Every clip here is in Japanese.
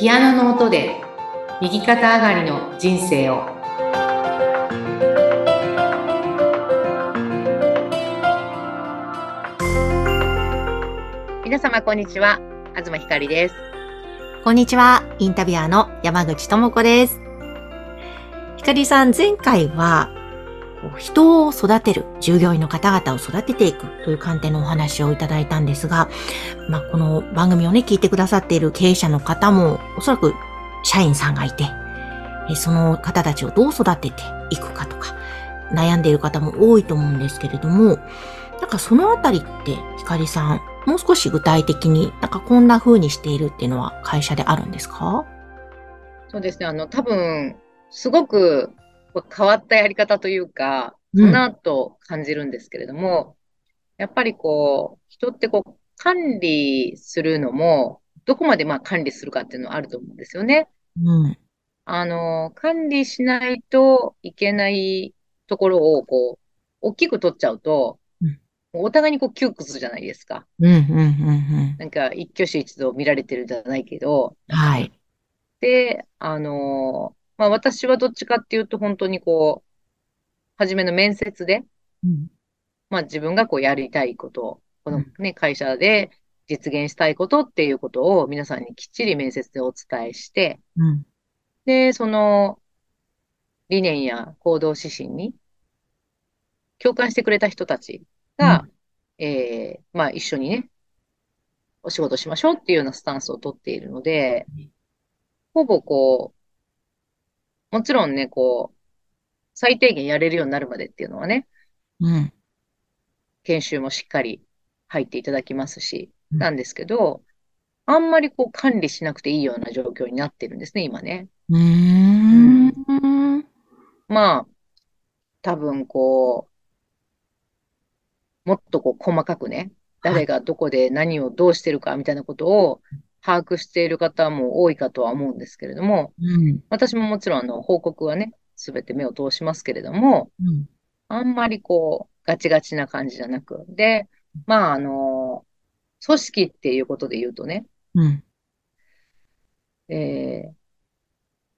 ピアノの音で右肩上がりの人生を。皆様こんにちは。東ひかりです。こんにちは。インタビュアーの山口智子です。ひかりさん前回は人を育てる、従業員の方々を育てていくという観点のお話をいただいたんですが、まあ、この番組をね、聞いてくださっている経営者の方も、おそらく社員さんがいて、その方たちをどう育てていくかとか、悩んでいる方も多いと思うんですけれども、なんかそのあたりって、ひかりさん、もう少し具体的に、なんかこんな風にしているっていうのは会社であるんですか？そうですね、あの、多分、すごく変わったやり方というか、かなと感じるんですけれども、うん、やっぱりこう、人ってこう、管理するのも、どこまでまあ管理するかっていうのはあると思うんですよね。うん。あの、管理しないといけないところを、こう、大きく取っちゃうと、うん、お互いにこう窮屈じゃないですか。うんうんうんうん。なんか一挙手一動見られてるじゃないけど。はい。で、あの、まあ私はどっちかっていうと本当にこう、初めの面接で、うん、まあ自分がこうやりたいこと、このね、会社で実現したいことっていうことを皆さんにきっちり面接でお伝えして、うん、で、その理念や行動指針に共感してくれた人たちが、うん、えー、まあ一緒にね、お仕事しましょうっていうようなスタンスをとっているので、ほぼこう、もちろんね、こう、最低限やれるようになるまでっていうのはね、うん。研修もしっかり入っていただきますし、なんですけど、あんまりこう管理しなくていいような状況になってるんですね、今ね。うん。まあ、多分こう、もっとこう細かくね、誰がどこで何をどうしてるかみたいなことを把握している方も多いかとは思うんですけれども、うん、私ももちろんあの報告はね、すべて目を通しますけれども、うん、あんまりこう、ガチガチな感じじゃなく。で、まあ、あの、組織っていうことで言うとね、うん、えー、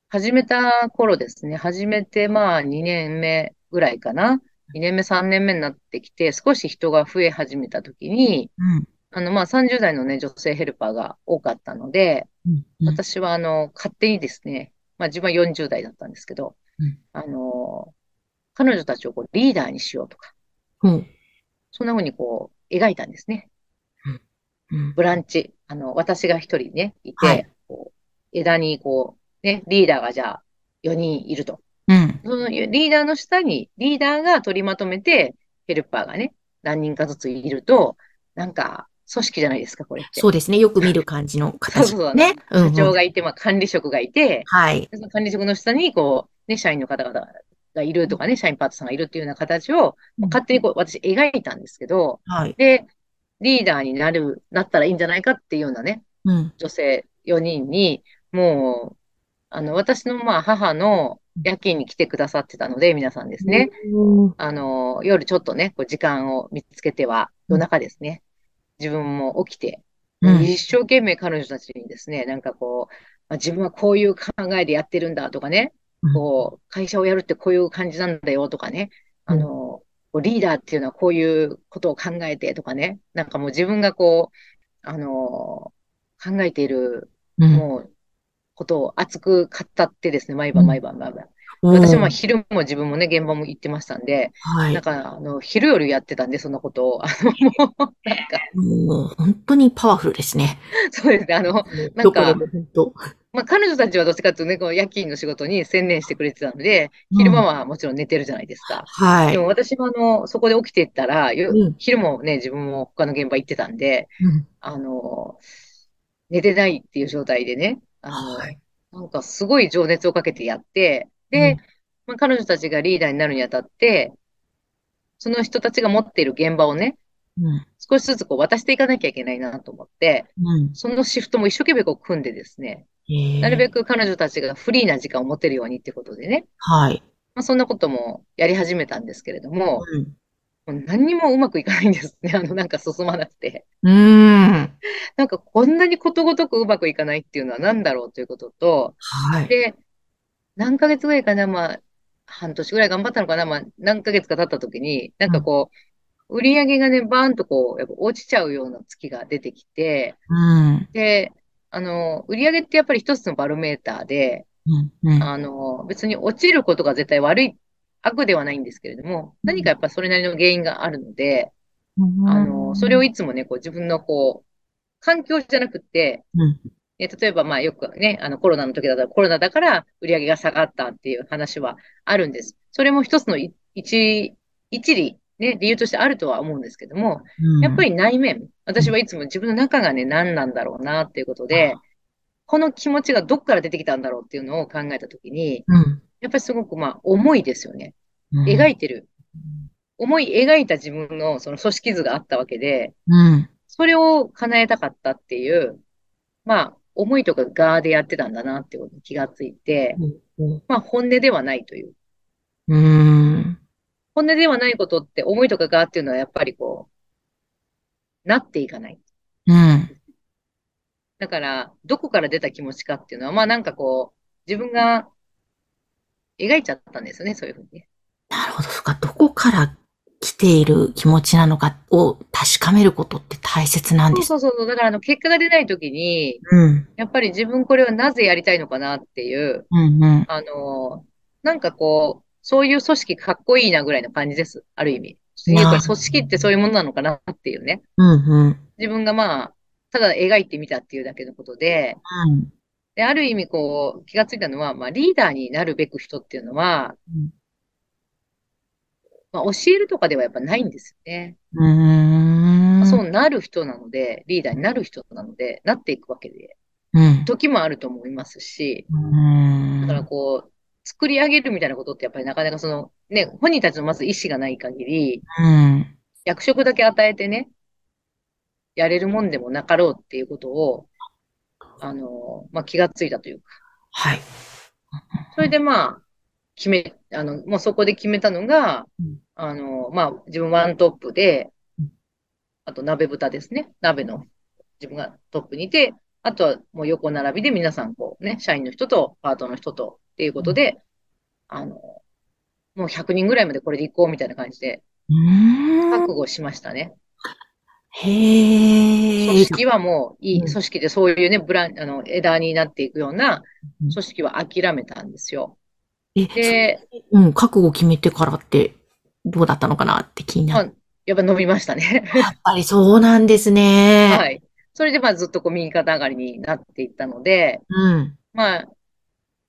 始めた頃ですね、始めてまあ2年目ぐらいかな。2年目、3年目になってきて、少し人が増え始めたときに、うん、あの、まあ、30代のね、女性ヘルパーが多かったので、うんうん、私は、あの、勝手にですね、まあ、自分は40代だったんですけど、うん、あの、彼女たちをこうリーダーにしようとか、うん、そんな風にこう描いたんですね。うん、ブランチ。あの、私が一人ね、いて、はい、こう枝にこう、ね、リーダーがじゃあ4人いると。うん、そのリーダーの下に、リーダーが取りまとめて、ヘルパーがね、何人かずついると、なんか、組織じゃないですか、これって。そうですね。よく見る感じの形、ね。そうそうね。社長がいて、まあ、管理職がいて、はい。その管理職の下に、こう、ね、社員の方々がいるとかね、社員パートさんがいるっていうような形を、勝手にこう、私描いたんですけど、はい。で、リーダーになる、なったらいいんじゃないかっていうようなね、うん、女性4人に、もう、あの、私のまあ母の夜勤に来てくださってたので、皆さんですね。あの、夜ちょっとね、こう時間を見つけては、夜中ですね、自分も起きて、一生懸命彼女たちにですね、なんかこう、まあ、自分はこういう考えでやってるんだとかね、こう、会社をやるってこういう感じなんだよとかね、あの、リーダーっていうのはこういうことを考えてとかね、なんかもう自分がこう、あの、考えている、もう、ことを熱く語ってですね、毎晩毎晩毎晩。私も昼も自分もね、現場も行ってましたんで、はい、なんか、あの、昼夜やってたんで、そんなことを。あの、もう、なんか。もう、本当にパワフルですね。そうですね、あの、なんか、まあ、彼女たちはどっちかっていうとね、こう夜勤の仕事に専念してくれてたので、昼間はもちろん寝てるじゃないですか。はい。でも私もあの、そこで起きてったら、うん、昼もね、自分も他の現場行ってたんで、うん、あの、寝てないっていう状態でね、あの、はい、なんかすごい情熱をかけてやって、で、うん、まあ、彼女たちがリーダーになるにあたって、その人たちが持っている現場をね、うん、少しずつこう渡していかなきゃいけないなと思って、うん、そのシフトも一生懸命こう組んでですね、なるべく彼女たちがフリーな時間を持てるようにってことでね。はい。まあ、そんなこともやり始めたんですけれども、うん、もう何にもうまくいかないんですね。あの、なんか進まなくて。うーん。なんかこんなにことごとくうまくいかないっていうのは何だろうということと、はい。で、何ヶ月ぐらいかな、まあ、半年ぐらい頑張ったのかな、まあ、何ヶ月か経った時に、なんかこう、売り上げがね、バーンとこう、やっぱ落ちちゃうような月が出てきて、うん。で、あの、売り上げってやっぱり一つのバロメーターで、うん。うん。あの、別に落ちることが絶対悪い、悪ではないんですけれども、何かやっぱそれなりの原因があるので、あの、それをいつもね、こう自分のこう、環境じゃなくて、うん。え例えばまあよくね、あのコロナの時だったらコロナだから売り上げが下がったっていう話はあるんです。それも一つのい一、一理、ね、理由としてあるとは思うんですけども、やっぱり、り内面、私はいつも自分の中がね、何なんだろうなっていうことで、この気持ちがどっから出てきたんだろうっていうのを考えたときに、うん。やっぱりすごくまあ重いですよね。うん描いてる。思い描いた自分のその組織図があったわけで、うん。それを叶えたかったっていう、まあ、思いとかがでやってたんだなってことに気がついて、うん。まあ本音ではないという。うん。本音ではないことって思いとかがっていうのはやっぱりこう、なっていかない。うん。だから、どこから出た気持ちかっていうのは、まあなんかこう、自分が描いちゃったんですよね、そういうふうにね。なるほど。そっか。どこから来ている気持ちなのかを確かめることって大切なんです。そうそうそう。だからあの、結果が出ないときに、うん。やっぱり自分これはなぜやりたいのかなっていう、うんうん。あの、なんかこう、そういう組織かっこいいなぐらいの感じです。ある意味。やっぱり組織ってそういうものなのかなっていうね。うんうん。自分がまあ、ただ描いてみたっていうだけのことで、うん。で、ある意味こう、気がついたのは、まあ、リーダーになるべく人っていうのは、まあ、教えるとかではやっぱないんですよね。うーん。まあそうなる人なので、リーダーになる人なので、なっていくわけで、うん。時もあると思いますし、うん。だからこう、作り上げるみたいなことってやっぱりなかなかその、ね、本人たちのまず意思がない限り、うん。役職だけ与えてね、やれるもんでもなかろうっていうことを、あの、まあ、気がついたというか、はい。それでまあ、決め、あの、もうそこで決めたのがうん、あの、まあ、自分ワントップでうん、あと鍋豚ですね。鍋の自分がトップにいて、あとはもう横並びで皆さんこうね、社員の人とパートの人とっていうことで、あの、もう100人ぐらいまでこれで行こうみたいな感じで。覚悟しましたね。へえ。組織はもういい、うん組織でそういうね、ブラン、あの、枝になっていくようなうん組織は諦めたんですよ。え、で、うん、覚悟決めてからってどうだったのかなって気になまある。、やっぱ伸びましたね。やっぱりそうなんですね。はい。それでまあずっとこう右肩上がりになっていったので、うん。まあ、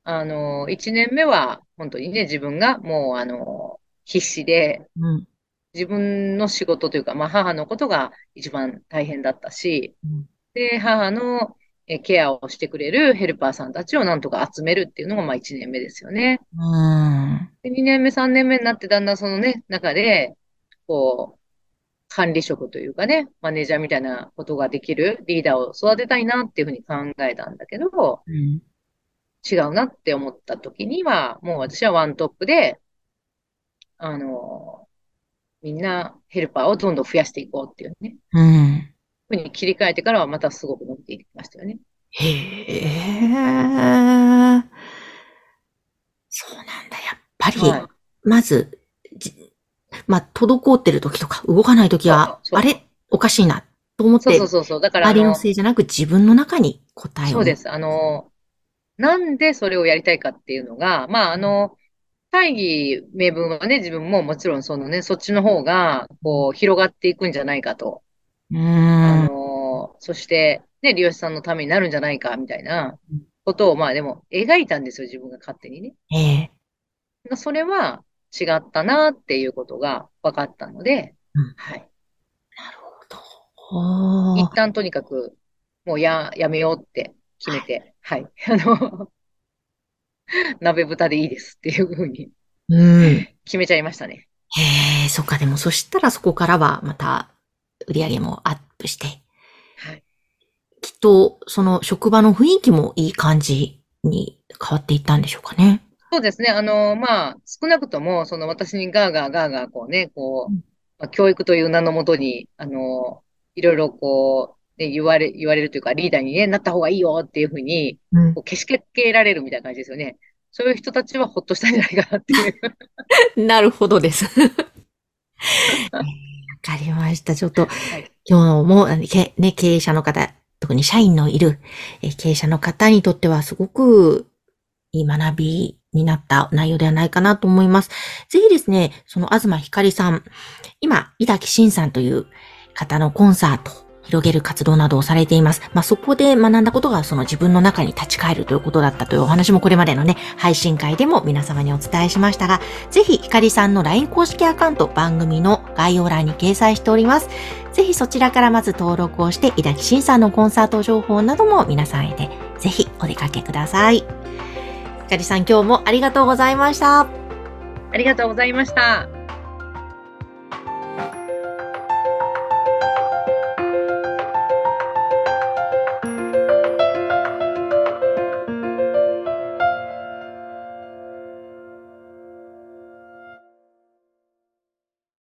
あの、1年目は本当にね、自分がもうあの、必死で、うん。自分の仕事というか、まあ母のことが一番大変だったし、うんで、母のえケアをしてくれるヘルパーさんたちをなんとか集めるっていうのがまあ1年目ですよね。うん。で、2年目、3年目になってだんだんそのね、中で、こう、管理職というかね、マネージャーみたいなことができるリーダーを育てたいなっていうふうに考えたんだけど、うん。違うなって思った時には、もう私はワントップで、あの、みんなヘルパーをどんどん増やしていこうっていうね、うん。ふうに切り替えてからはまたすごく伸びていきましたよね。へえ。そうなんだ。やっぱり、はい。まず、じまあ、滞ってる時とか、動かない時は、あれ？おかしいな、と思ってそうそう、そうそう。だからあ周りのの、せいじゃなく自分の中に答えを。そうです。あの、なんでそれをやりたいかっていうのが、まあ、あの、大義名分はね、自分ももちろんそのね、そっちの方が、こう、広がっていくんじゃないかと。うーあん。の、そして、ね、利用者さんのためになるんじゃないか、みたいなうんことを、まあでも、描いたんですよ、自分が勝手にね。ええそれは違ったなっていうことが分かったので、うんはい。なるほど。一旦とにかく、もうや、やめようって決めて、はい。あの、鍋豚でいいですっていうふうにうん。決めちゃいましたね。へえ、そっか、でもそしたらそこからはまた売り上げもアップして、はい。きっとその職場の雰囲気もいい感じに変わっていったんでしょうかね。そうですね。あの、まあ、少なくとも、その私にガーガーガーガーこうね、こう、まあ、教育という名のもとに、あの、いろいろこう、ね、言われ、言われるというか、リーダーに、ね、なった方がいいよっていうふうに、こうけしけられるみたいな感じですよね。そういう人たちはほっとしたんじゃないかなっていう。なるほどです。わかりました。ちょっと、はい、今日も、ね、経営者の方、特に社員のいる経営者の方にとってはすごくいい学びになった内容ではないかなと思います。ぜひですね、その東ひかりさん、今、井崎慎さんという方のコンサート、広げる活動などをされています。まあ、そこで学んだことがその自分の中に立ち返るということだったというお話もこれまでのね、配信会でも皆様にお伝えしましたが、ぜひひかりさんの LINE 公式アカウント番組の概要欄に掲載しております。ぜひそちらからまず登録をして、井崎慎さんのコンサート情報なども皆さんへでぜひお出かけください。ひかりさん今日もありがとうございました。ありがとうございました。